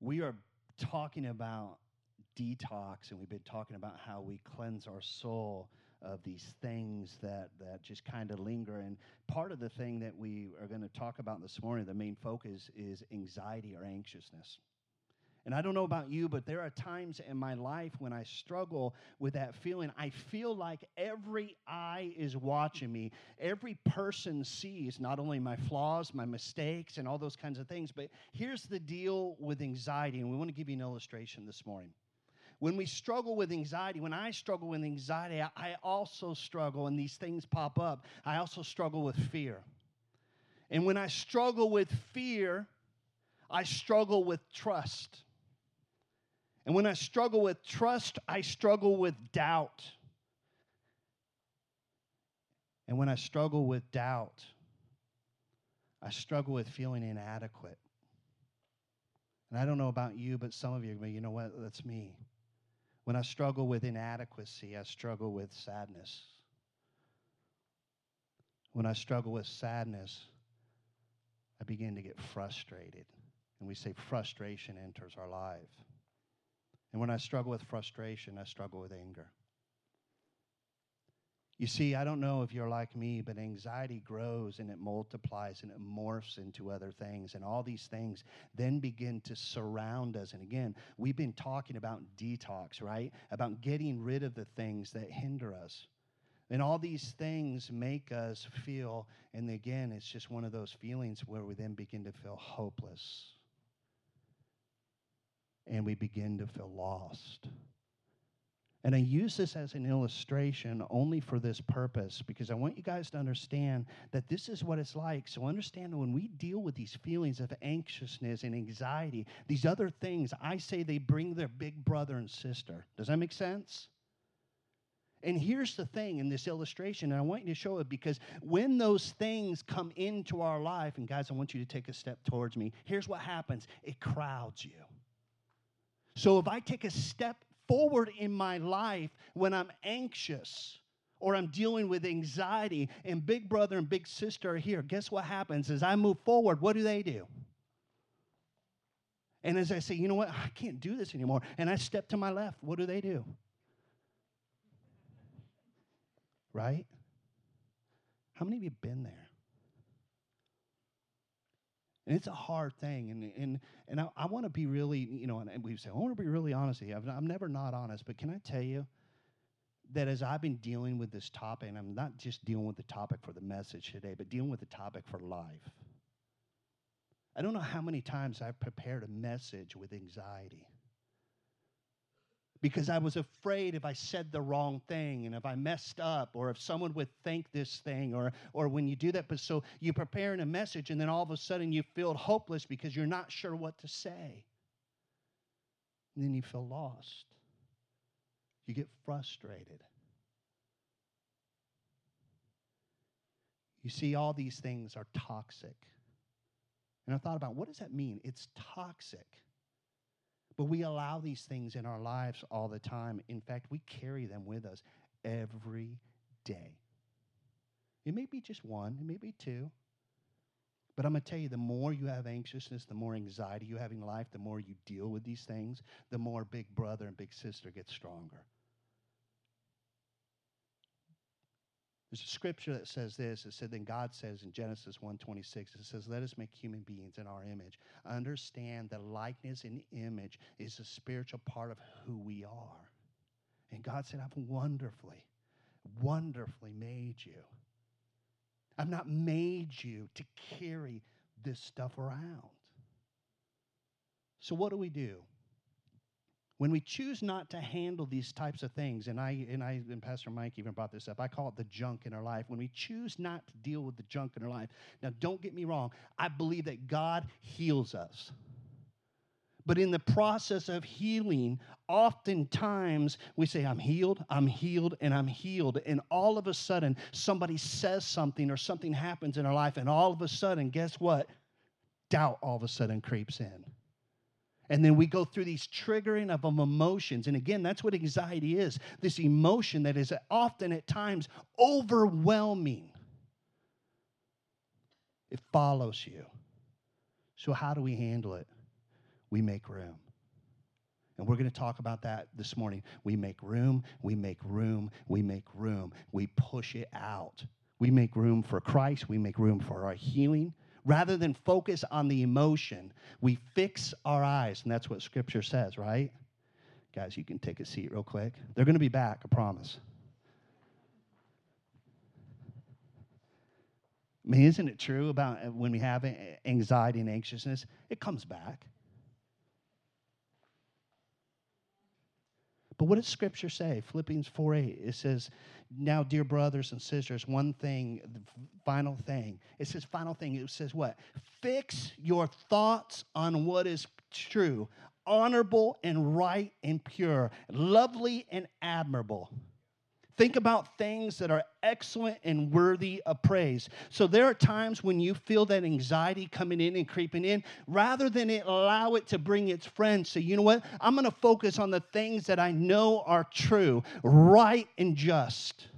we are talking about detox and we've been talking about how we cleanse our soul of these things that, that just kind of linger. And part of the thing that we are going to talk about this morning, the main focus is anxiety or anxiousness. And I don't know about you, but there are times in my life when I struggle with that feeling. I feel like every eye is watching me. Every person sees not only my flaws, my mistakes, and all those kinds of things. But here's the deal with anxiety, and we want to give you an illustration this morning. When we struggle with anxiety, when I struggle with anxiety, I also struggle, and these things pop up. I also struggle with fear. And when I struggle with fear, I struggle with trust. And when I struggle with trust, I struggle with doubt. And when I struggle with doubt, I struggle with feeling inadequate. And I don't know about you, but some of you, but you know what? That's me. When I struggle with inadequacy, I struggle with sadness. When I struggle with sadness, I begin to get frustrated. And we say frustration enters our life. And when I struggle with frustration, I struggle with anger. You see, I don't know if you're like me, but anxiety grows and it multiplies and it morphs into other things. And all these things then begin to surround us. And again, we've been talking about detox, right? About getting rid of the things that hinder us. And all these things make us feel, and again, it's just one of those feelings where we then begin to feel hopeless. And we begin to feel lost. And I use this as an illustration only for this purpose because I want you guys to understand that this is what it's like. So, understand when we deal with these feelings of anxiousness and anxiety, these other things, I say they bring their big brother and sister. Does that make sense? And here's the thing in this illustration, and I want you to show it because when those things come into our life, and guys, I want you to take a step towards me, here's what happens it crowds you. So if I take a step forward in my life when I'm anxious or I'm dealing with anxiety, and big brother and big sister are here, guess what happens? As I move forward, what do they do? And as I say, you know what, I can't do this anymore, and I step to my left, what do they do? Right? How many of you been there? And it's a hard thing. And, and, and I, I want to be really, you know, and we say, I want to be really honest with you. I'm never not honest, but can I tell you that as I've been dealing with this topic, and I'm not just dealing with the topic for the message today, but dealing with the topic for life, I don't know how many times I've prepared a message with anxiety because I was afraid if I said the wrong thing and if I messed up or if someone would think this thing or, or when you do that. But so you prepare in a message and then all of a sudden you feel hopeless because you're not sure what to say. And then you feel lost. You get frustrated. You see, all these things are toxic. And I thought about what does that mean? It's toxic. But we allow these things in our lives all the time. In fact, we carry them with us every day. It may be just one, it may be two. But I'm going to tell you the more you have anxiousness, the more anxiety you have in life, the more you deal with these things, the more big brother and big sister get stronger. There's a scripture that says this. It said, then God says in Genesis 1.26, it says, let us make human beings in our image. Understand that likeness and image is a spiritual part of who we are. And God said, I've wonderfully, wonderfully made you. I've not made you to carry this stuff around. So what do we do? When we choose not to handle these types of things, and I and I and Pastor Mike even brought this up, I call it the junk in our life. When we choose not to deal with the junk in our life, now don't get me wrong, I believe that God heals us. But in the process of healing, oftentimes we say, I'm healed, I'm healed, and I'm healed. And all of a sudden, somebody says something or something happens in our life, and all of a sudden, guess what? Doubt all of a sudden creeps in. And then we go through these triggering of emotions. And again, that's what anxiety is this emotion that is often at times overwhelming. It follows you. So, how do we handle it? we make room. And we're going to talk about that this morning. We make room, we make room, we make room. We push it out. We make room for Christ, we make room for our healing. Rather than focus on the emotion, we fix our eyes. And that's what Scripture says, right? Guys, you can take a seat real quick. They're going to be back, I promise. I mean, isn't it true about uh, when we have anxiety and anxiousness? It comes back. But what does Scripture say? Philippians 4 8. It says, Now, dear brothers and sisters, one thing, the final thing. It says, final thing. It says what? Fix your thoughts on what is true, honorable and right and pure, lovely and admirable. Think about things that are excellent and worthy of praise. So there are times when you feel that anxiety coming in and creeping in, rather than it allow it to bring its friends. So you know what? I'm going to focus on the things that I know are true, right, and just.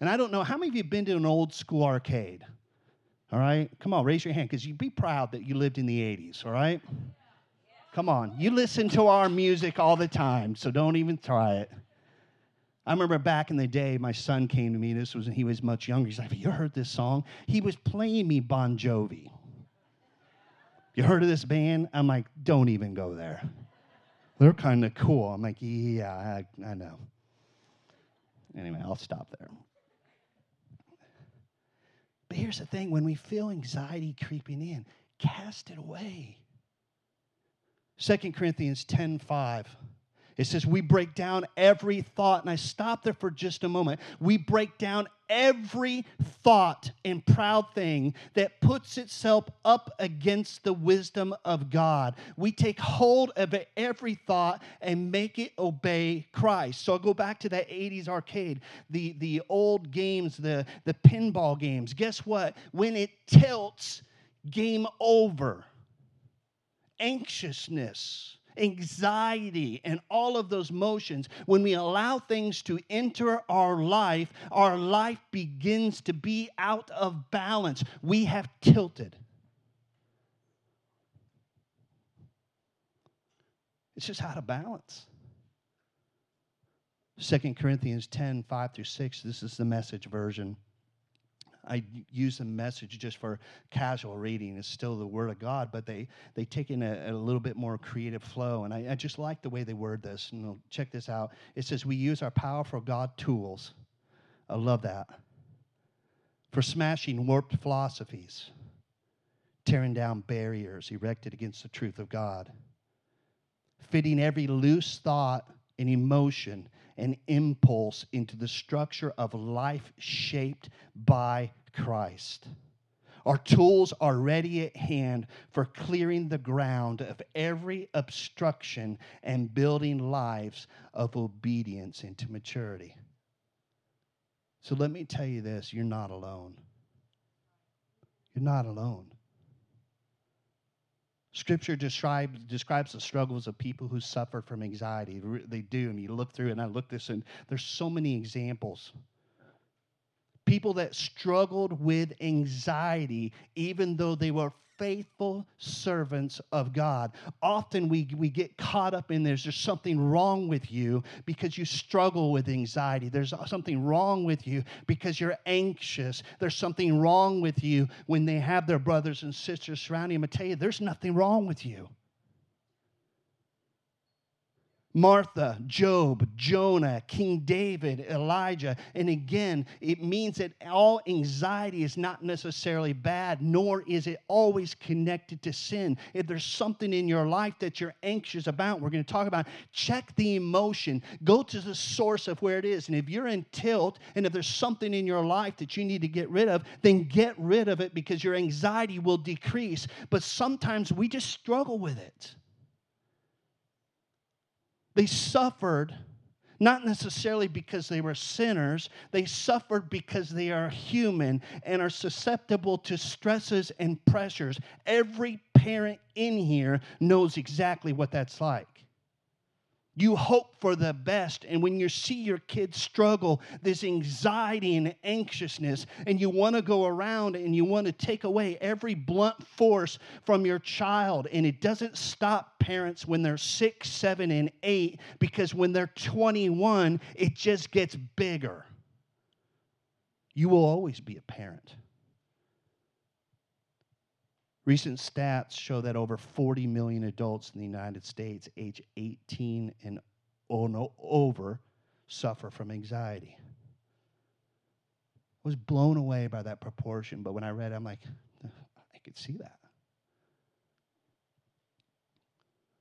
And I don't know how many of you have been to an old school arcade? All right, come on, raise your hand because you'd be proud that you lived in the 80s. All right, come on, you listen to our music all the time, so don't even try it. I remember back in the day, my son came to me. This was he was much younger. He's like, "Have you heard this song?" He was playing me Bon Jovi. You heard of this band? I'm like, "Don't even go there." They're kind of cool. I'm like, "Yeah, I, I know." Anyway, I'll stop there. But here's the thing: when we feel anxiety creeping in, cast it away. 2 Corinthians 10 5. It says we break down every thought. And I stop there for just a moment. We break down every thought and proud thing that puts itself up against the wisdom of God. We take hold of every thought and make it obey Christ. So I'll go back to that 80s arcade, the, the old games, the, the pinball games. Guess what? When it tilts, game over. Anxiousness anxiety, and all of those motions, when we allow things to enter our life, our life begins to be out of balance. We have tilted. It's just out of balance. 2 Corinthians 10 5 through 6, this is the message version. I use the message just for casual reading. It's still the Word of God, but they they take in a, a little bit more creative flow. And I, I, just like the way they word this. And check this out. It says we use our powerful God tools. I love that for smashing warped philosophies, tearing down barriers erected against the truth of God, fitting every loose thought and emotion and impulse into the structure of life shaped by Christ. Our tools are ready at hand for clearing the ground of every obstruction and building lives of obedience into maturity. So let me tell you this you're not alone. You're not alone. Scripture describes, describes the struggles of people who suffer from anxiety. They do. And you look through, and I look this, and there's so many examples. People that struggled with anxiety, even though they were faithful servants of God. Often we, we get caught up in there's, there's something wrong with you because you struggle with anxiety. There's something wrong with you because you're anxious. There's something wrong with you when they have their brothers and sisters surrounding them. I tell you, there's nothing wrong with you. Martha, Job, Jonah, King David, Elijah. And again, it means that all anxiety is not necessarily bad, nor is it always connected to sin. If there's something in your life that you're anxious about, we're going to talk about, check the emotion. Go to the source of where it is. And if you're in tilt, and if there's something in your life that you need to get rid of, then get rid of it because your anxiety will decrease. But sometimes we just struggle with it. They suffered not necessarily because they were sinners, they suffered because they are human and are susceptible to stresses and pressures. Every parent in here knows exactly what that's like. You hope for the best. And when you see your kids struggle, this anxiety and anxiousness, and you want to go around and you want to take away every blunt force from your child. And it doesn't stop parents when they're six, seven, and eight, because when they're 21, it just gets bigger. You will always be a parent. Recent stats show that over 40 million adults in the United States, age 18 and over, suffer from anxiety. I was blown away by that proportion, but when I read it, I'm like, I could see that.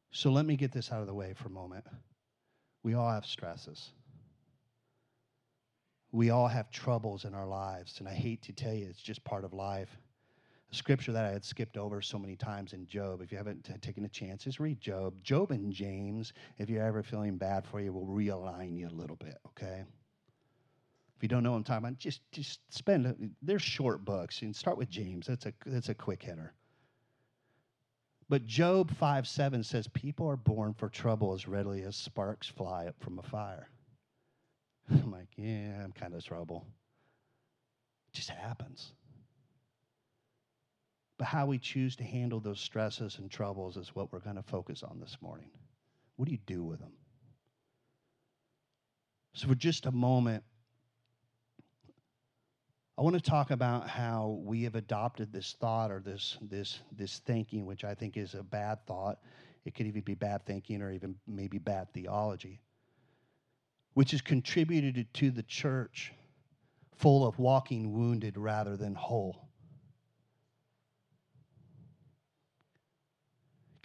So let me get this out of the way for a moment. We all have stresses. We all have troubles in our lives, and I hate to tell you, it's just part of life scripture that I had skipped over so many times in Job. If you haven't taken a chance, just read Job. Job and James, if you're ever feeling bad for you, will realign you a little bit, okay? If you don't know what I'm talking about, just, just spend, a, they're short books. And start with James. That's a, that's a quick hitter. But Job 5 7 says, People are born for trouble as readily as sparks fly up from a fire. I'm like, yeah, I'm kind of trouble. It just happens. But how we choose to handle those stresses and troubles is what we're going to focus on this morning. What do you do with them? So, for just a moment, I want to talk about how we have adopted this thought or this, this, this thinking, which I think is a bad thought. It could even be bad thinking or even maybe bad theology, which has contributed to the church full of walking wounded rather than whole.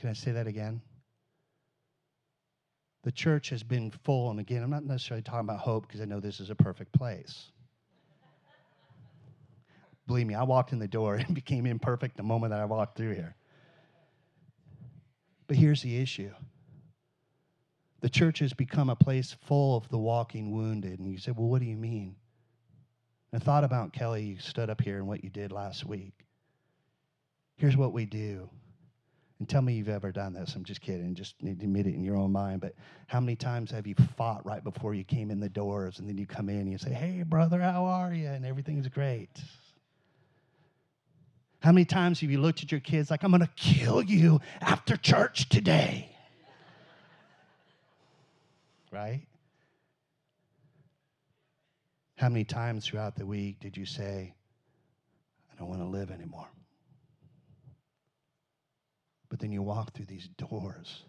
Can I say that again? The church has been full, and again, I'm not necessarily talking about hope because I know this is a perfect place. Believe me, I walked in the door and became imperfect the moment that I walked through here. But here's the issue the church has become a place full of the walking wounded. And you say, well, what do you mean? And I thought about Kelly, you stood up here and what you did last week. Here's what we do and tell me you've ever done this. I'm just kidding. Just admit it in your own mind. But how many times have you fought right before you came in the doors and then you come in and you say, Hey, brother, how are you? And everything's great. How many times have you looked at your kids like, I'm going to kill you after church today? right? How many times throughout the week did you say, I don't want to live anymore? But then you walk through these doors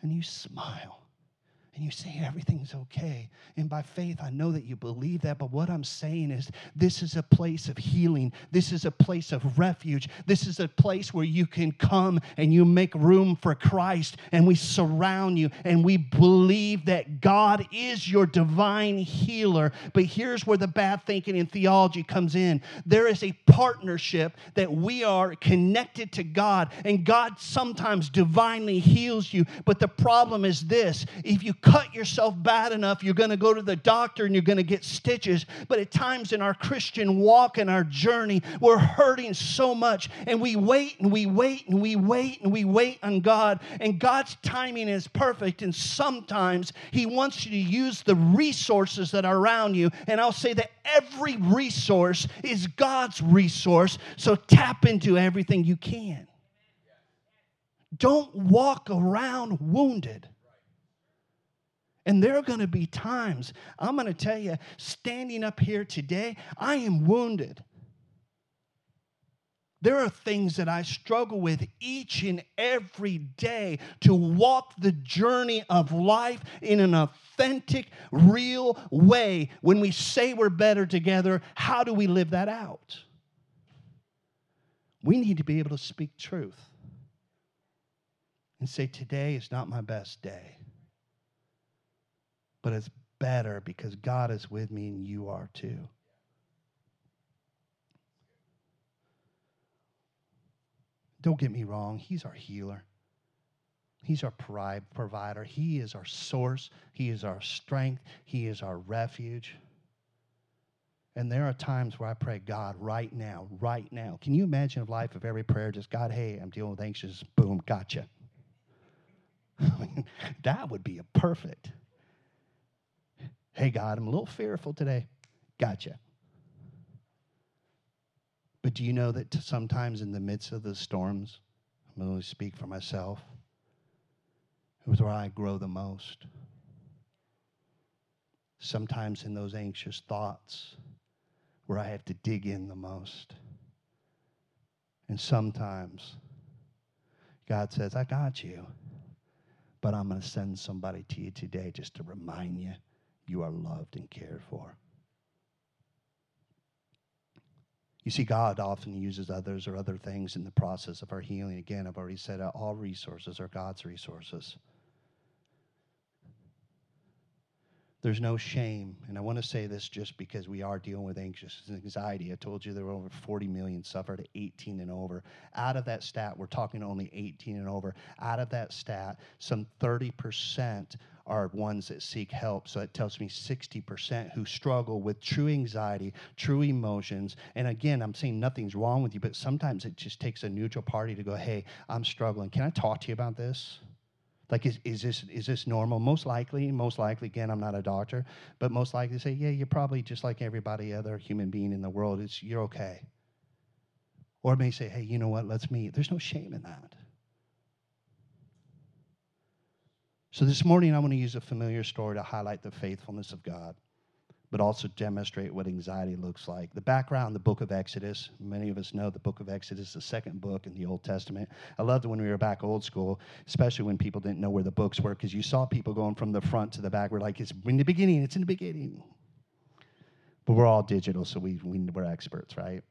and you smile and you say everything's okay. And by faith, I know that you believe that. But what I'm saying is, this is a place of healing. This is a place of refuge. This is a place where you can come and you make room for Christ. And we surround you and we believe that God is your divine healer. But here's where the bad thinking and theology comes in there is a partnership that we are connected to God, and God sometimes divinely heals you. But the problem is this if you cut yourself bad enough, you're going to go to the doctor and you're going to get stitches. But at times in our Christian walk and our journey, we're hurting so much and we wait and we wait and we wait and we wait on God. And God's timing is perfect. And sometimes He wants you to use the resources that are around you. And I'll say that every resource is God's resource. So tap into everything you can. Don't walk around wounded. And there are going to be times, I'm going to tell you, standing up here today, I am wounded. There are things that I struggle with each and every day to walk the journey of life in an authentic, real way. When we say we're better together, how do we live that out? We need to be able to speak truth and say, Today is not my best day but it's better because God is with me and you are too. Don't get me wrong, He's our healer. He's our provider. He is our source. He is our strength. He is our refuge. And there are times where I pray, God, right now, right now. Can you imagine a life of every prayer just, God, hey, I'm dealing with anxious, boom, gotcha. that would be a perfect. Hey, God, I'm a little fearful today. Gotcha. But do you know that sometimes in the midst of the storms, I'm going to speak for myself, it was where I grow the most. Sometimes in those anxious thoughts, where I have to dig in the most. And sometimes God says, I got you, but I'm going to send somebody to you today just to remind you you are loved and cared for. You see, God often uses others or other things in the process of our healing. Again, I've already said all resources are God's resources. There's no shame. And I want to say this just because we are dealing with anxious anxiety. I told you there were over 40 million suffered at 18 and over. Out of that stat, we're talking only 18 and over. Out of that stat, some 30% are ones that seek help. So it tells me 60% who struggle with true anxiety, true emotions. And again, I'm saying nothing's wrong with you, but sometimes it just takes a neutral party to go, hey, I'm struggling. Can I talk to you about this? Like, is, is this is this normal? Most likely, most likely, again, I'm not a doctor, but most likely say, yeah, you're probably just like everybody other human being in the world. It's you're okay. Or may say, hey, you know what? Let's meet. There's no shame in that. So this morning, I want to use a familiar story to highlight the faithfulness of God but also demonstrate what anxiety looks like. The background, the book of Exodus, many of us know the book of Exodus, the second book in the Old Testament. I loved when we were back old school, especially when people didn't know where the books were, because you saw people going from the front to the back. We're like, it's in the beginning, it's in the beginning. But we're all digital, so we, we, we're experts, right?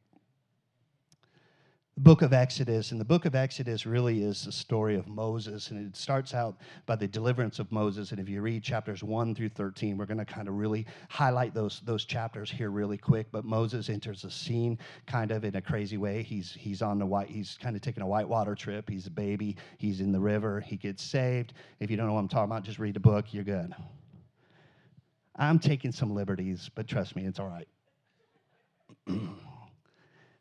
The book of Exodus. And the book of Exodus really is the story of Moses. And it starts out by the deliverance of Moses. And if you read chapters 1 through 13, we're going to kind of really highlight those, those chapters here really quick. But Moses enters the scene kind of in a crazy way. He's, he's on the white, he's kind of taking a whitewater trip. He's a baby. He's in the river. He gets saved. If you don't know what I'm talking about, just read the book. You're good. I'm taking some liberties, but trust me, it's all right.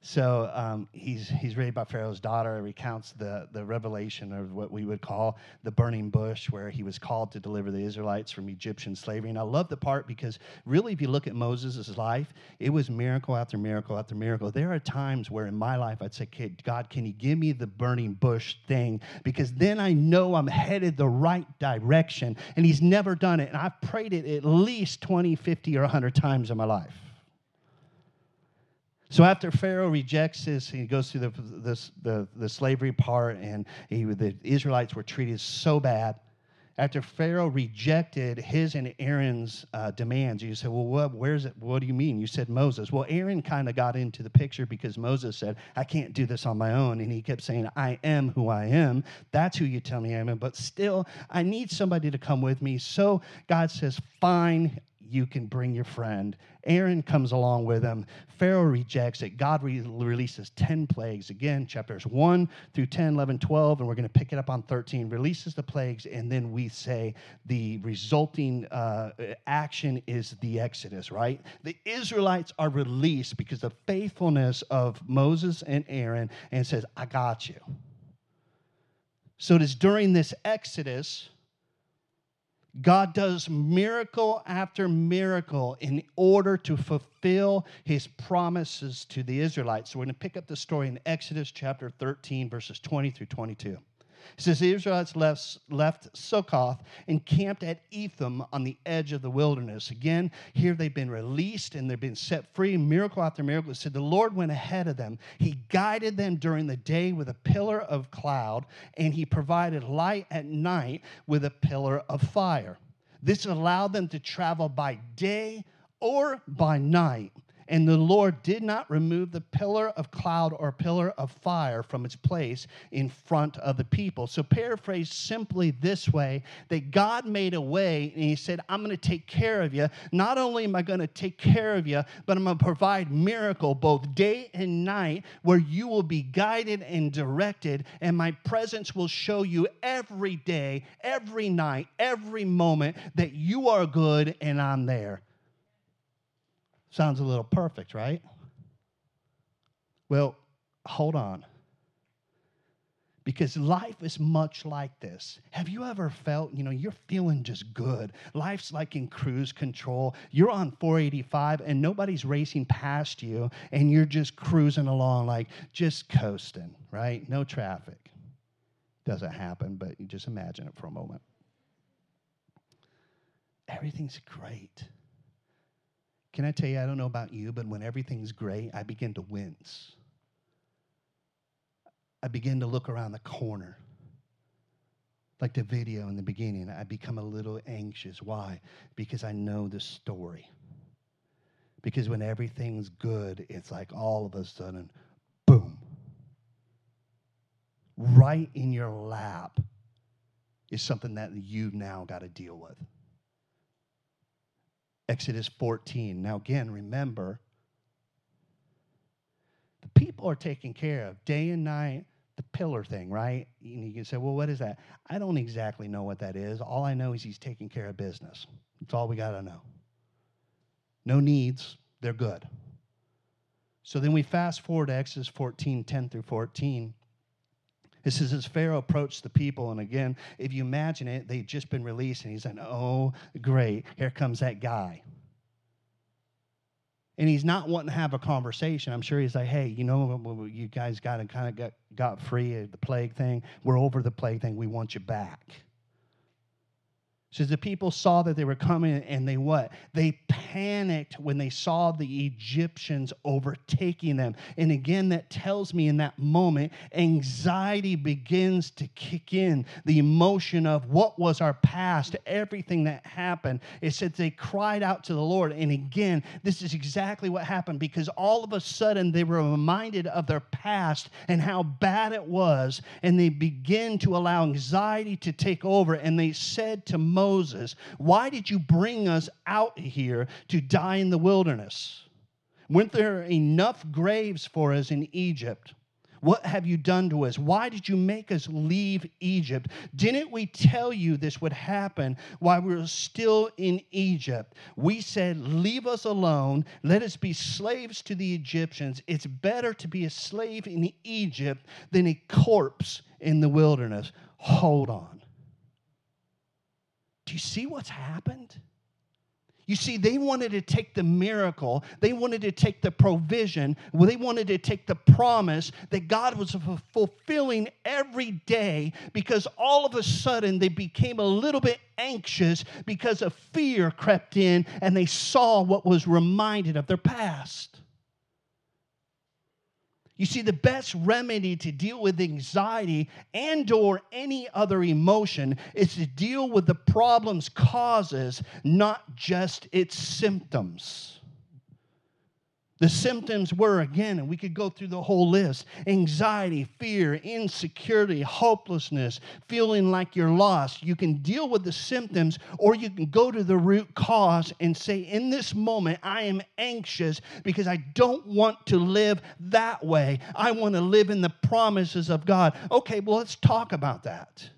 So um, he's, he's raised by Pharaoh's daughter, recounts the, the revelation of what we would call the burning bush, where he was called to deliver the Israelites from Egyptian slavery. And I love the part because really, if you look at Moses' life, it was miracle after miracle after miracle. There are times where in my life I'd say, Kid God, can you give me the burning bush thing? Because then I know I'm headed the right direction. And he's never done it. And I've prayed it at least 20, 50, or 100 times in my life. So after Pharaoh rejects this, he goes through the, this, the, the slavery part, and he, the Israelites were treated so bad. After Pharaoh rejected his and Aaron's uh, demands, you said, "Well, what? Where's it? What do you mean?" You said Moses. Well, Aaron kind of got into the picture because Moses said, "I can't do this on my own," and he kept saying, "I am who I am. That's who you tell me I am." But still, I need somebody to come with me. So God says, "Fine, you can bring your friend. Aaron comes along with him. Pharaoh rejects it. God re- releases 10 plagues. Again, chapters 1 through 10, 11, 12, and we're going to pick it up on 13. Releases the plagues, and then we say the resulting uh, action is the Exodus, right? The Israelites are released because of faithfulness of Moses and Aaron, and says, I got you. So it is during this Exodus God does miracle after miracle in order to fulfill his promises to the Israelites. So we're going to pick up the story in Exodus chapter 13, verses 20 through 22. It says the Israelites left, left Succoth and camped at Etham on the edge of the wilderness. Again, here they've been released and they've been set free. Miracle after miracle. It said the Lord went ahead of them. He guided them during the day with a pillar of cloud, and he provided light at night with a pillar of fire. This allowed them to travel by day or by night and the Lord did not remove the pillar of cloud or pillar of fire from its place in front of the people. So, paraphrase simply this way that God made a way and He said, I'm going to take care of you. Not only am I going to take care of you, but I'm going to provide miracle both day and night where you will be guided and directed, and my presence will show you every day, every night, every moment that you are good and I'm there. Sounds a little perfect, right? Well, hold on. because life is much like this. Have you ever felt, you know, you're feeling just good? Life's like in cruise control. You're on 485 and nobody's racing past you, and you're just cruising along, like just coasting, right? No traffic. Doesn't happen, but you just imagine it for a moment. Everything's great. Can I tell you, I don't know about you, but when everything's great, I begin to wince. I begin to look around the corner. Like the video in the beginning, I become a little anxious. Why? Because I know the story. Because when everything's good, it's like all of a sudden, boom. Right in your lap is something that you now got to deal with. Exodus 14. Now, again, remember, the people are taken care of day and night the pillar thing, right? And you can say, well, what is that? I don't exactly know what that is. All I know is he's taking care of business. That's all we got to know. No needs, they're good. So then we fast forward to Exodus 14 10 through 14. It says, as Pharaoh approached the people, and again, if you imagine it, they'd just been released, and he's like, oh, great, here comes that guy and he's not wanting to have a conversation. I'm sure he's like, hey, you know, you guys got to kind of got, got free of the plague thing. We're over the plague thing. We want you back says the people saw that they were coming and they what? They panicked when they saw the Egyptians overtaking them. And again, that tells me in that moment, anxiety begins to kick in. The emotion of what was our past, everything that happened. It said they cried out to the Lord. And again, this is exactly what happened because all of a sudden they were reminded of their past and how bad it was. And they begin to allow anxiety to take over. And they said to Moses, Moses, Why did you bring us out here to die in the wilderness? Weren't there enough graves for us in Egypt? What have you done to us? Why did you make us leave Egypt? Didn't we tell you this would happen while we were still in Egypt? We said, Leave us alone. Let us be slaves to the Egyptians. It's better to be a slave in Egypt than a corpse in the wilderness. Hold on. You see what's happened? You see, they wanted to take the miracle, they wanted to take the provision, they wanted to take the promise that God was fulfilling every day because all of a sudden they became a little bit anxious because of fear crept in and they saw what was reminded of their past. You see, the best remedy to deal with anxiety and or any other emotion is to deal with the problem's causes, not just its symptoms. The symptoms were, again, and we could go through the whole list anxiety, fear, insecurity, hopelessness, feeling like you're lost. You can deal with the symptoms, or you can go to the root cause and say, In this moment, I am anxious because I don't want to live that way. I want to live in the promises of God. Okay, well, let's talk about that.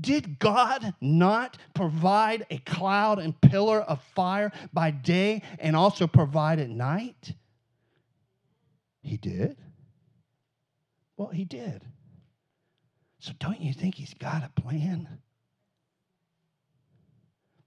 Did God not provide a cloud and pillar of fire by day and also provide at night? He did. Well, he did. So don't you think he's got a plan?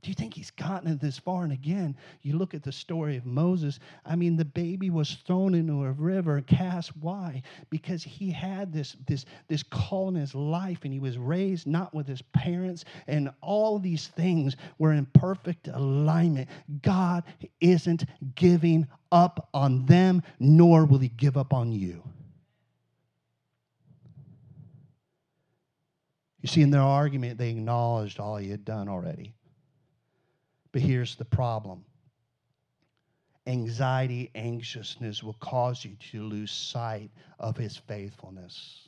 Do you think he's gotten it this far? And again, you look at the story of Moses. I mean, the baby was thrown into a river and cast. Why? Because he had this, this, this call in his life and he was raised not with his parents, and all these things were in perfect alignment. God isn't giving up on them, nor will he give up on you. You see, in their argument, they acknowledged all he had done already. But here's the problem anxiety, anxiousness will cause you to lose sight of his faithfulness.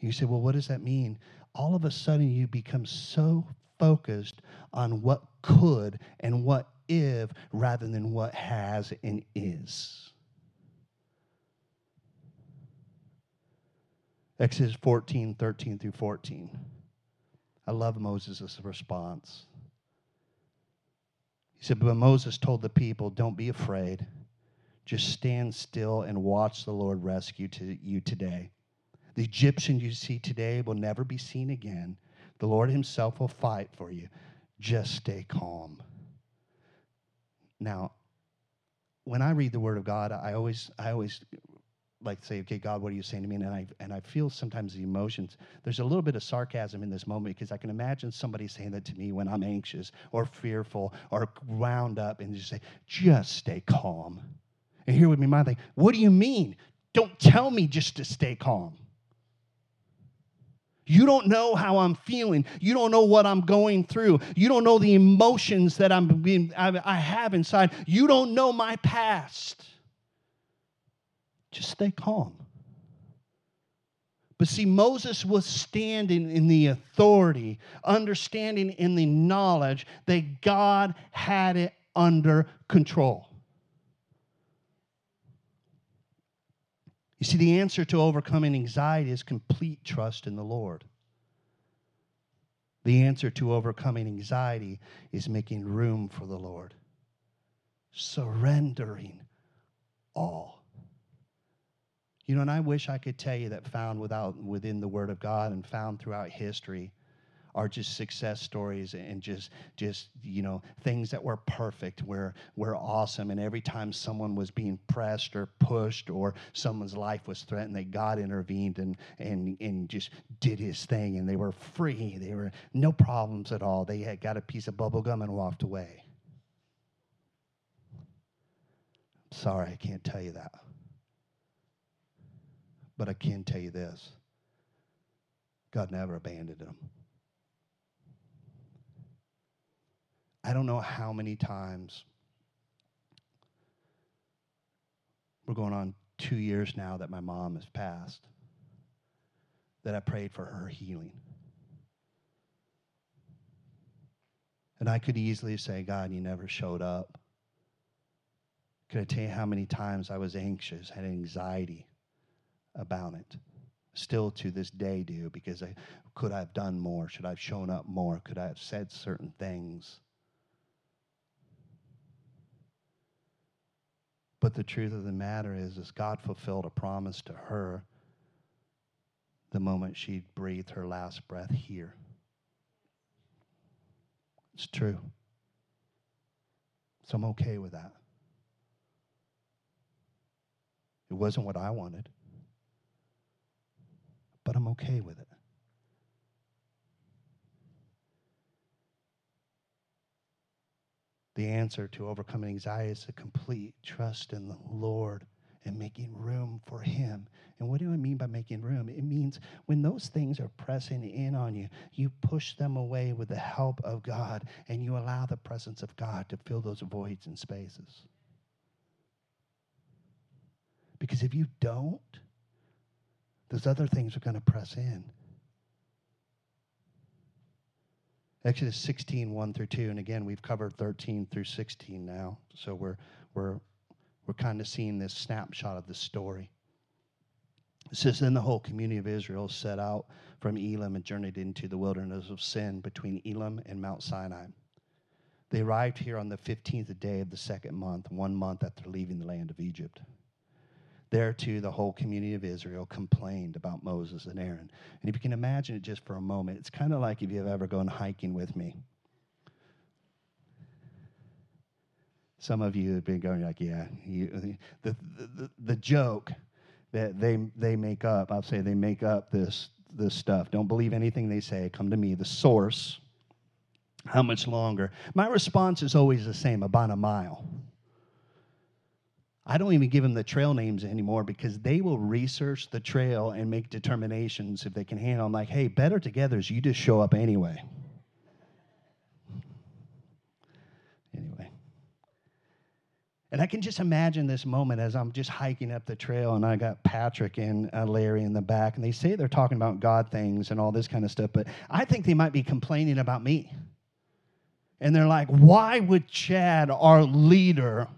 You say, well, what does that mean? All of a sudden, you become so focused on what could and what if rather than what has and is. Exodus 14, 13 through 14. I love Moses' response. He said, But Moses told the people, Don't be afraid. Just stand still and watch the Lord rescue to you today. The Egyptian you see today will never be seen again. The Lord Himself will fight for you. Just stay calm. Now, when I read the Word of God, I always, I always like say, okay, God, what are you saying to me? And I and I feel sometimes the emotions. There's a little bit of sarcasm in this moment because I can imagine somebody saying that to me when I'm anxious or fearful or wound up and just say, just stay calm. And here would be my thing. What do you mean? Don't tell me just to stay calm. You don't know how I'm feeling. You don't know what I'm going through. You don't know the emotions that I'm being, I, I have inside. You don't know my past. Just stay calm. But see, Moses was standing in the authority, understanding in the knowledge that God had it under control. You see, the answer to overcoming anxiety is complete trust in the Lord. The answer to overcoming anxiety is making room for the Lord, surrendering all. You know, and I wish I could tell you that found without within the Word of God and found throughout history are just success stories and just just you know things that were perfect were were awesome. And every time someone was being pressed or pushed or someone's life was threatened that God intervened and and and just did his thing. And they were free. They were no problems at all. They had got a piece of bubble gum and walked away. Sorry I can't tell you that but I can tell you this God never abandoned him. I don't know how many times we're going on two years now that my mom has passed that I prayed for her healing. And I could easily say, God, you never showed up. Could I tell you how many times I was anxious, had anxiety about it? Still to this day do because I could I have done more? Should I have shown up more? Could I have said certain things? But the truth of the matter is, is God fulfilled a promise to her the moment she breathed her last breath here. It's true. So I'm okay with that. It wasn't what I wanted, but I'm okay with it. The answer to overcoming anxiety is a complete trust in the Lord and making room for Him. And what do I mean by making room? It means when those things are pressing in on you, you push them away with the help of God and you allow the presence of God to fill those voids and spaces. Because if you don't, those other things are going to press in. Exodus 16, 1 through 2. And again, we've covered 13 through 16 now. So we're, we're, we're kind of seeing this snapshot of the story. It says, Then the whole community of Israel set out from Elim and journeyed into the wilderness of Sin between Elim and Mount Sinai. They arrived here on the 15th day of the second month, one month after leaving the land of Egypt. There, too, the whole community of Israel complained about Moses and Aaron. And if you can imagine it just for a moment, it's kind of like if you've ever gone hiking with me. Some of you have been going like, yeah, you, the, the, the joke that they, they make up, I'll say they make up this, this stuff. Don't believe anything they say. Come to me. The source, how much longer? My response is always the same about a mile. I don't even give them the trail names anymore because they will research the trail and make determinations if they can handle. I'm like, hey, better together is you just show up anyway. Anyway. And I can just imagine this moment as I'm just hiking up the trail and I got Patrick and uh, Larry in the back, and they say they're talking about God things and all this kind of stuff, but I think they might be complaining about me. And they're like, why would Chad, our leader,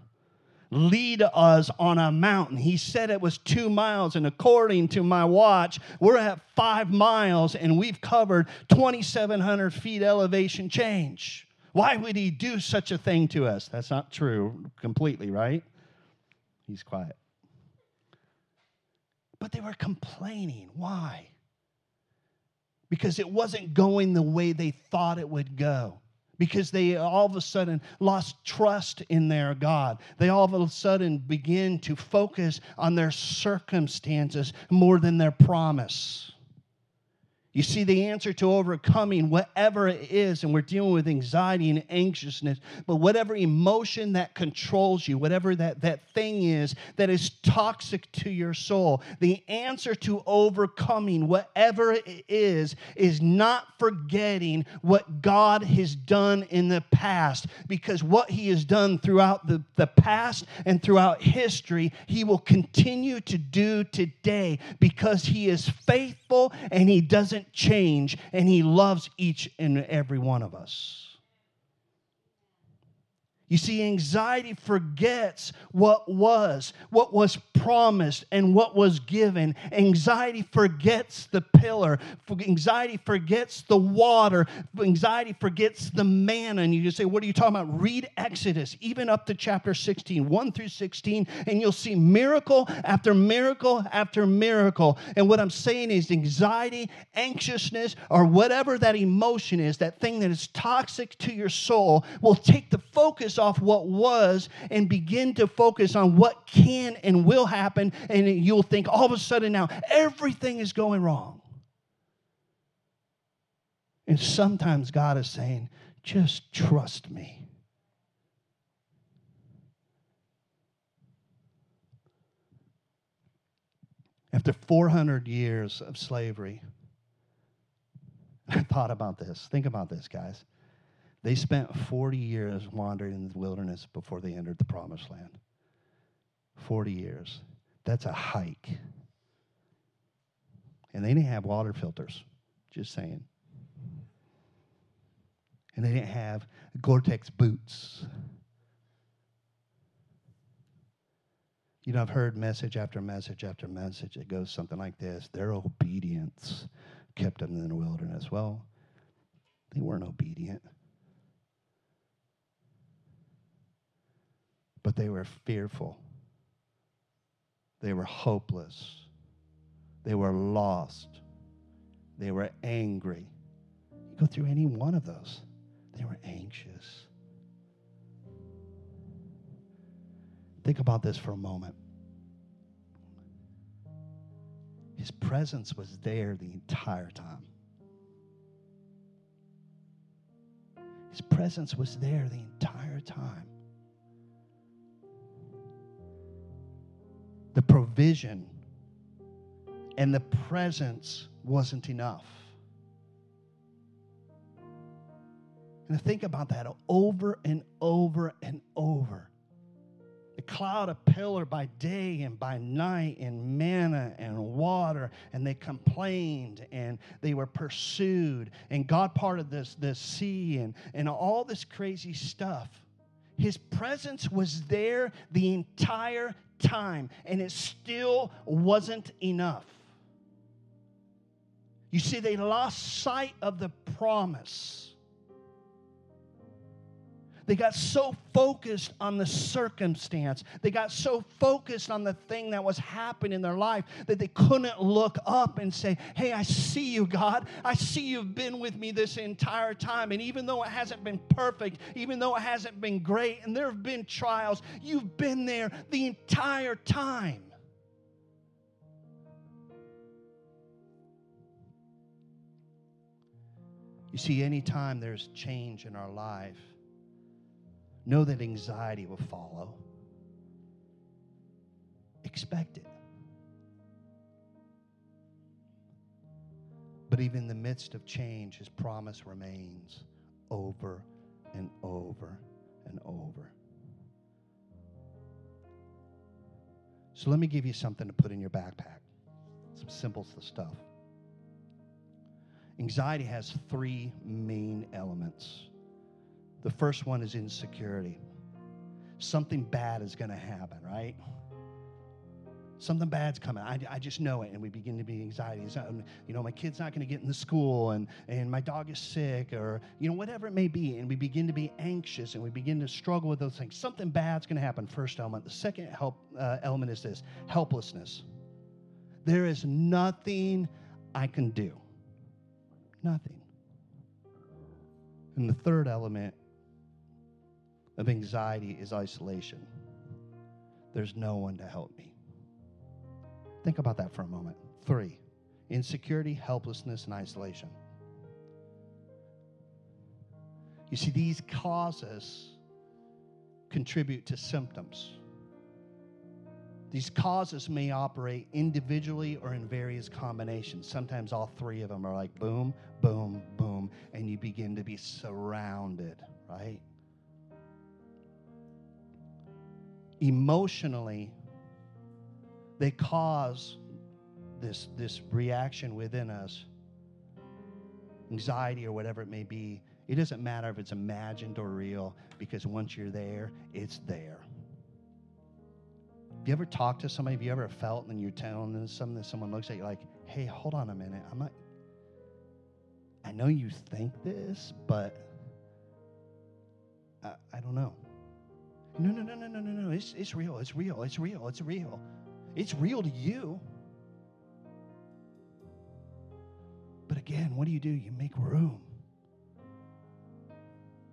lead us on a mountain. He said it was two miles, and according to my watch, we're at five miles and we've covered 2,700 feet elevation change. Why would he do such a thing to us? That's not true completely, right? He's quiet. but they were complaining. Why? Because it wasn't going the way they thought it would go because they all of a sudden lost trust in their God. They all of a sudden begin to focus on their circumstances more than their promise. You see, the answer to overcoming whatever it is, and we're dealing with anxiety and anxiousness, but whatever emotion that controls you, whatever that, that thing is that is toxic to your soul, the answer to overcoming whatever it is, is not forgetting what God has done in the past. Because what He has done throughout the, the past and throughout history, He will continue to do today because He is faithful and He doesn't change, and He loves each and every one of us. You see, anxiety forgets what was, what was promised, and what was given. Anxiety forgets the pillar. Anxiety forgets the water. Anxiety forgets the manna. And you just say, What are you talking about? Read Exodus, even up to chapter 16, 1 through 16, and you'll see miracle after miracle after miracle. And what I'm saying is, anxiety, anxiousness, or whatever that emotion is, that thing that is toxic to your soul, will take the focus off what was and begin to focus on what can and will happen. And you'll think all of a sudden now everything is going wrong. And sometimes God is saying, just trust me. After 400 years of slavery, I thought about this. Think about this, guys. They spent 40 years wandering in the wilderness before they entered the promised land. 40 years. That's a hike. And they didn't have water filters, just saying. And they didn't have Gore Tex boots. You know, I've heard message after message after message. It goes something like this Their obedience kept them in the wilderness. Well, they weren't obedient. But they were fearful. They were hopeless. They were lost. They were angry. You go through any one of those, they were anxious. Think about this for a moment. His presence was there the entire time. His presence was there the entire time. The provision and the presence wasn't enough. And think about that over and over and over. The cloud of pillar by day and by night, and manna and water, and they complained and they were pursued, and God parted this, this sea and, and all this crazy stuff. His presence was there the entire time, and it still wasn't enough. You see, they lost sight of the promise. They got so focused on the circumstance. They got so focused on the thing that was happening in their life that they couldn't look up and say, Hey, I see you, God. I see you've been with me this entire time. And even though it hasn't been perfect, even though it hasn't been great, and there have been trials, you've been there the entire time. You see, anytime there's change in our life, Know that anxiety will follow. Expect it. But even in the midst of change, his promise remains over and over and over. So let me give you something to put in your backpack. Some simple stuff. Anxiety has three main elements. The first one is insecurity. Something bad is going to happen, right? Something bad's coming. I, I just know it. And we begin to be anxiety. You know, my kid's not going to get in the school and, and my dog is sick or, you know, whatever it may be. And we begin to be anxious and we begin to struggle with those things. Something bad's going to happen, first element. The second help, uh, element is this helplessness There is nothing I can do. Nothing. And the third element of anxiety is isolation. There's no one to help me. Think about that for a moment. Three, insecurity, helplessness, and isolation. You see, these causes contribute to symptoms. These causes may operate individually or in various combinations. Sometimes all three of them are like boom, boom, boom, and you begin to be surrounded, right? Emotionally, they cause this, this reaction within us, anxiety or whatever it may be. It doesn't matter if it's imagined or real, because once you're there, it's there. Have you ever talked to somebody? Have you ever felt and you're telling them something that someone looks at you like, hey, hold on a minute. I'm not, I know you think this, but I, I don't know. No, no, no, no, no, no, no. It's, it's real. It's real. It's real. It's real. It's real to you. But again, what do you do? You make room.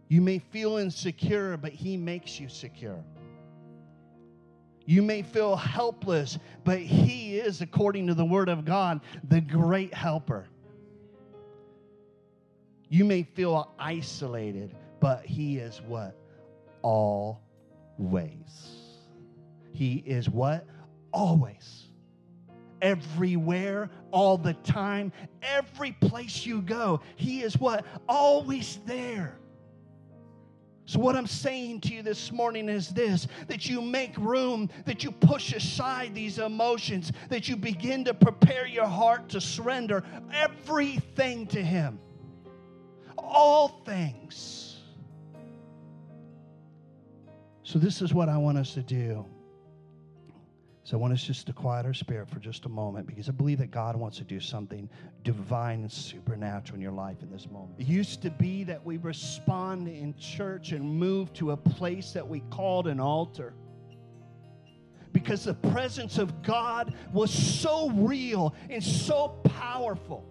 You may feel insecure, but He makes you secure. You may feel helpless, but He is, according to the Word of God, the great helper. You may feel isolated, but He is what? Always. He is what? Always. Everywhere, all the time, every place you go, He is what? Always there. So, what I'm saying to you this morning is this that you make room, that you push aside these emotions, that you begin to prepare your heart to surrender everything to Him. All things. So, this is what I want us to do. So I want us just to quiet our spirit for just a moment because I believe that God wants to do something divine and supernatural in your life in this moment. It used to be that we respond in church and move to a place that we called an altar because the presence of God was so real and so powerful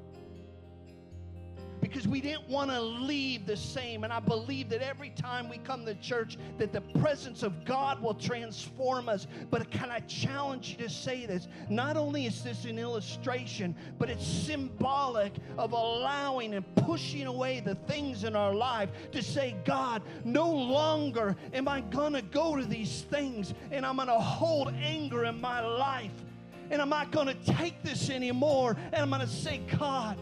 because we didn't want to leave the same. And I believe that every time we come to church, that the presence of God will transform us. But can I challenge you to say this? Not only is this an illustration, but it's symbolic of allowing and pushing away the things in our life to say, God, no longer am I going to go to these things and I'm going to hold anger in my life. And I'm not going to take this anymore. And I'm going to say, God,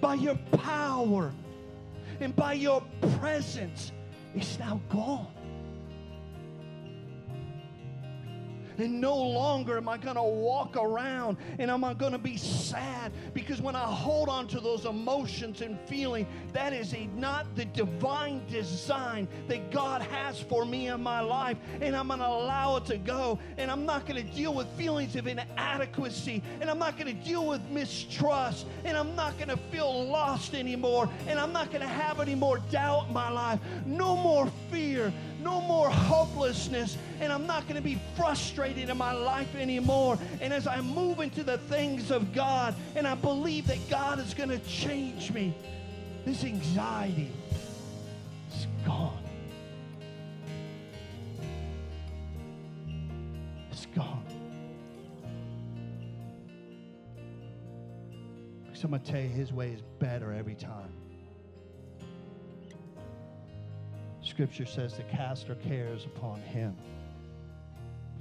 by your power and by your presence is now gone. And no longer am I going to walk around and am I going to be sad because when I hold on to those emotions and feeling, that is a, not the divine design that God has for me in my life. And I'm going to allow it to go. And I'm not going to deal with feelings of inadequacy. And I'm not going to deal with mistrust. And I'm not going to feel lost anymore. And I'm not going to have any more doubt in my life. No more fear no more hopelessness, and I'm not going to be frustrated in my life anymore. And as I move into the things of God, and I believe that God is going to change me, this anxiety is gone. It's gone. Because I'm going to tell you, His way is better every time. Scripture says to cast our cares upon Him.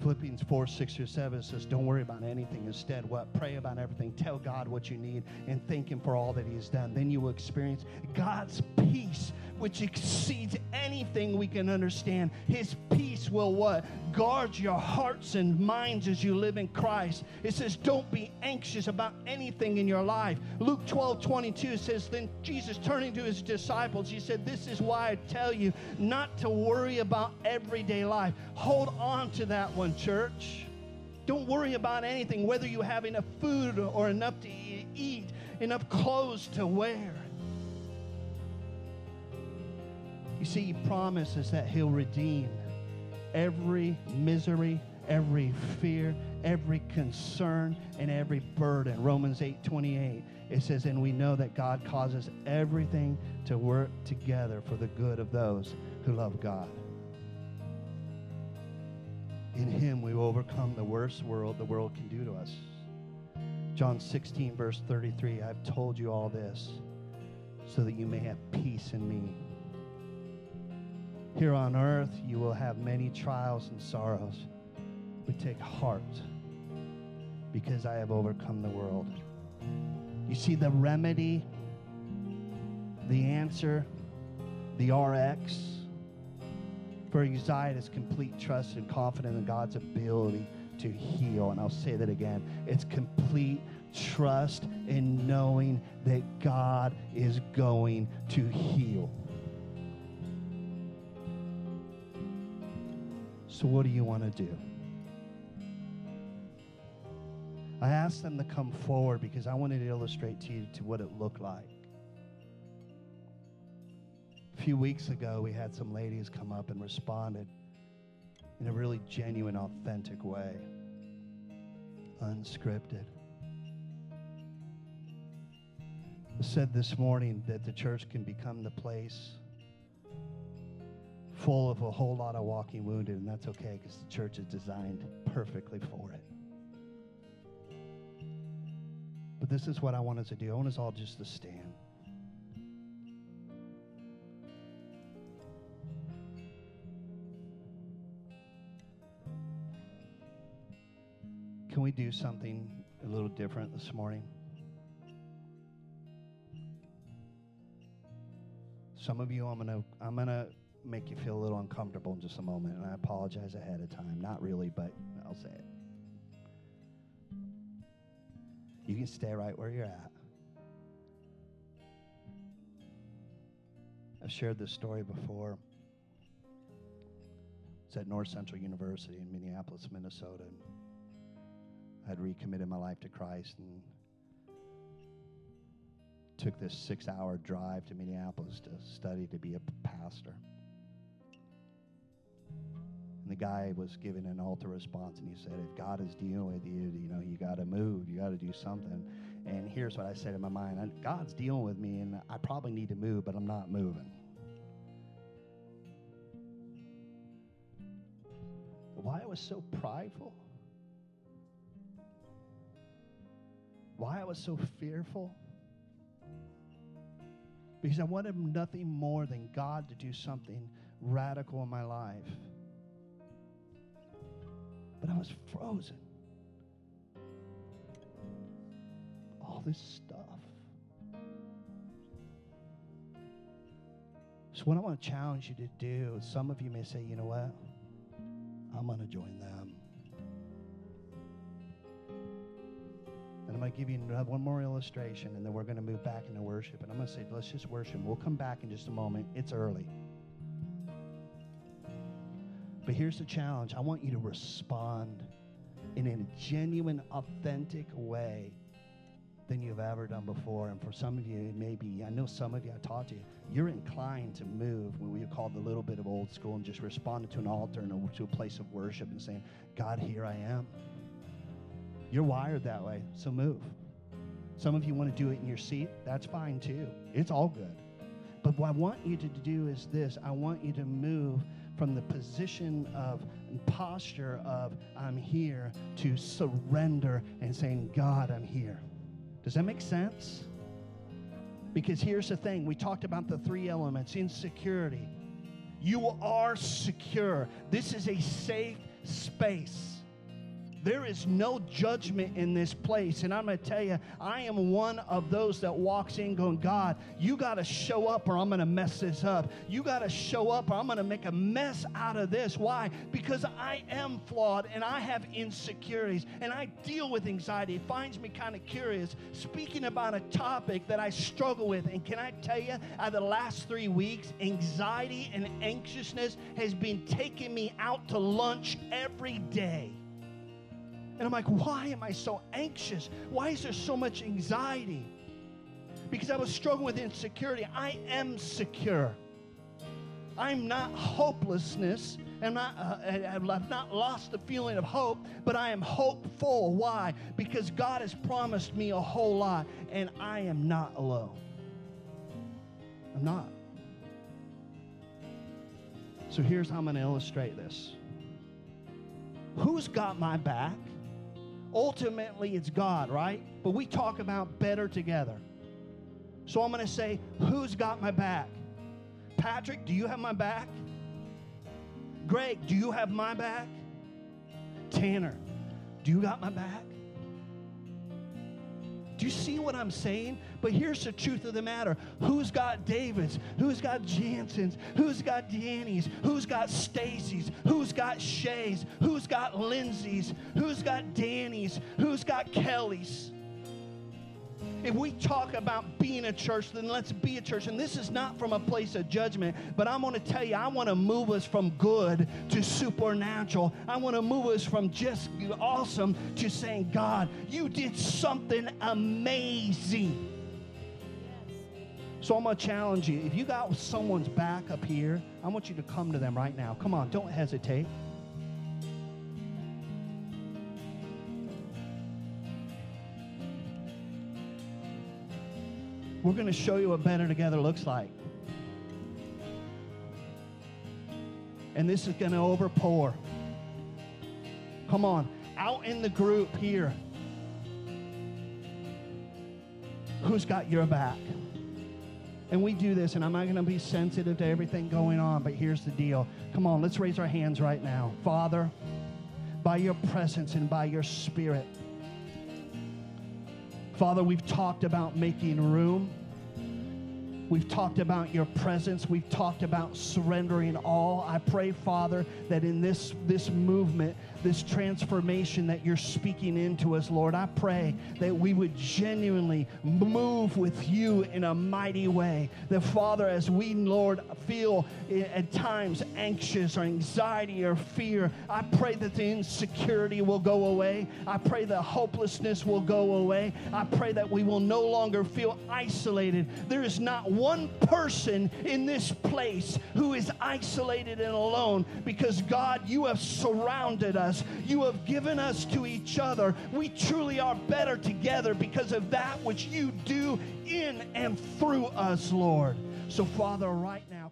Philippians 4, 6 or 7 says, Don't worry about anything. Instead, what? Pray about everything. Tell God what you need and thank Him for all that He has done. Then you will experience God's peace, which exceeds anything we can understand. His peace will what? Guard your hearts and minds as you live in Christ. It says, Don't be anxious about anything in your life. Luke 12, 22 says, Then Jesus turning to his disciples, he said, This is why I tell you not to worry about everyday life. Hold on to that one church. Don't worry about anything, whether you have enough food or enough to eat, enough clothes to wear. You see, He promises that He'll redeem every misery, every fear, every concern and every burden. Romans 8 28, it says, And we know that God causes everything to work together for the good of those who love God. In Him, we overcome the worst world the world can do to us. John 16, verse 33 I've told you all this so that you may have peace in me. Here on earth, you will have many trials and sorrows, but take heart because I have overcome the world. You see, the remedy, the answer, the RX for anxiety is complete trust and confidence in God's ability to heal. And I'll say that again it's complete trust in knowing that God is going to heal. So, what do you want to do? I asked them to come forward because I wanted to illustrate to you to what it looked like. A few weeks ago, we had some ladies come up and responded in a really genuine, authentic way, unscripted. I said this morning that the church can become the place full of a whole lot of walking wounded, and that's okay because the church is designed perfectly for it. But this is what I want us to do. I want us all just to stand. Can we do something a little different this morning? Some of you, I'm gonna, I'm gonna make you feel a little uncomfortable in just a moment, and I apologize ahead of time. Not really, but I'll say it. You can stay right where you're at. I've shared this story before. It's at North Central University in Minneapolis, Minnesota. And I'd recommitted my life to Christ and took this six hour drive to Minneapolis to study to be a pastor. And the guy was giving an altar response, and he said, If God is dealing with you, you know, you got to move, you got to do something. And here's what I said in my mind God's dealing with me, and I probably need to move, but I'm not moving. Why I was so prideful? Why I was so fearful? Because I wanted nothing more than God to do something radical in my life. But I was frozen. All this stuff. So, what I want to challenge you to do, some of you may say, you know what? I'm going to join them. And I'm going to give you one more illustration, and then we're going to move back into worship. And I'm going to say, let's just worship. We'll come back in just a moment. It's early. But here's the challenge I want you to respond in a genuine, authentic way than you've ever done before. And for some of you, maybe, I know some of you, I taught you, you're inclined to move when we call the little bit of old school and just respond to an altar and to a place of worship and saying, God, here I am. You're wired that way, so move. Some of you want to do it in your seat. That's fine too. It's all good. But what I want you to do is this I want you to move from the position of posture of I'm here to surrender and saying, God, I'm here. Does that make sense? Because here's the thing we talked about the three elements insecurity. You are secure. This is a safe space. There is no judgment in this place. And I'm going to tell you, I am one of those that walks in going, God, you got to show up or I'm going to mess this up. You got to show up or I'm going to make a mess out of this. Why? Because I am flawed and I have insecurities and I deal with anxiety. It finds me kind of curious speaking about a topic that I struggle with. And can I tell you, out of the last three weeks, anxiety and anxiousness has been taking me out to lunch every day. And I'm like, why am I so anxious? Why is there so much anxiety? Because I was struggling with insecurity. I am secure. I'm not hopelessness And I, uh, have not lost the feeling of hope, but I am hopeful. Why? Because God has promised me a whole lot, and I am not alone. I'm not. So here's how I'm going to illustrate this. Who's got my back? Ultimately, it's God, right? But we talk about better together. So I'm going to say, Who's got my back? Patrick, do you have my back? Greg, do you have my back? Tanner, do you got my back? Do you see what I'm saying? But here's the truth of the matter. Who's got Davids? Who's got Jansons? Who's got Danny's? Who's got Stacy's? Who's got Shay's? Who's got Lindsay's? Who's got Danny's? Who's got Kelly's? If we talk about being a church, then let's be a church. And this is not from a place of judgment, but I'm going to tell you, I want to move us from good to supernatural. I want to move us from just awesome to saying, God, you did something amazing. So I'm going to challenge you. If you got someone's back up here, I want you to come to them right now. Come on, don't hesitate. We're going to show you what better together looks like. And this is going to overpour. Come on, out in the group here. Who's got your back? And we do this, and I'm not going to be sensitive to everything going on, but here's the deal. Come on, let's raise our hands right now. Father, by your presence and by your spirit, Father, we've talked about making room. We've talked about your presence. We've talked about surrendering all. I pray, Father, that in this, this movement, this transformation that you're speaking into us, Lord. I pray that we would genuinely move with you in a mighty way. That, Father, as we, Lord, feel at times anxious or anxiety or fear, I pray that the insecurity will go away. I pray the hopelessness will go away. I pray that we will no longer feel isolated. There is not one person in this place who is isolated and alone because, God, you have surrounded us us. You have given us to each other. We truly are better together because of that which you do in and through us, Lord. So, Father, right now,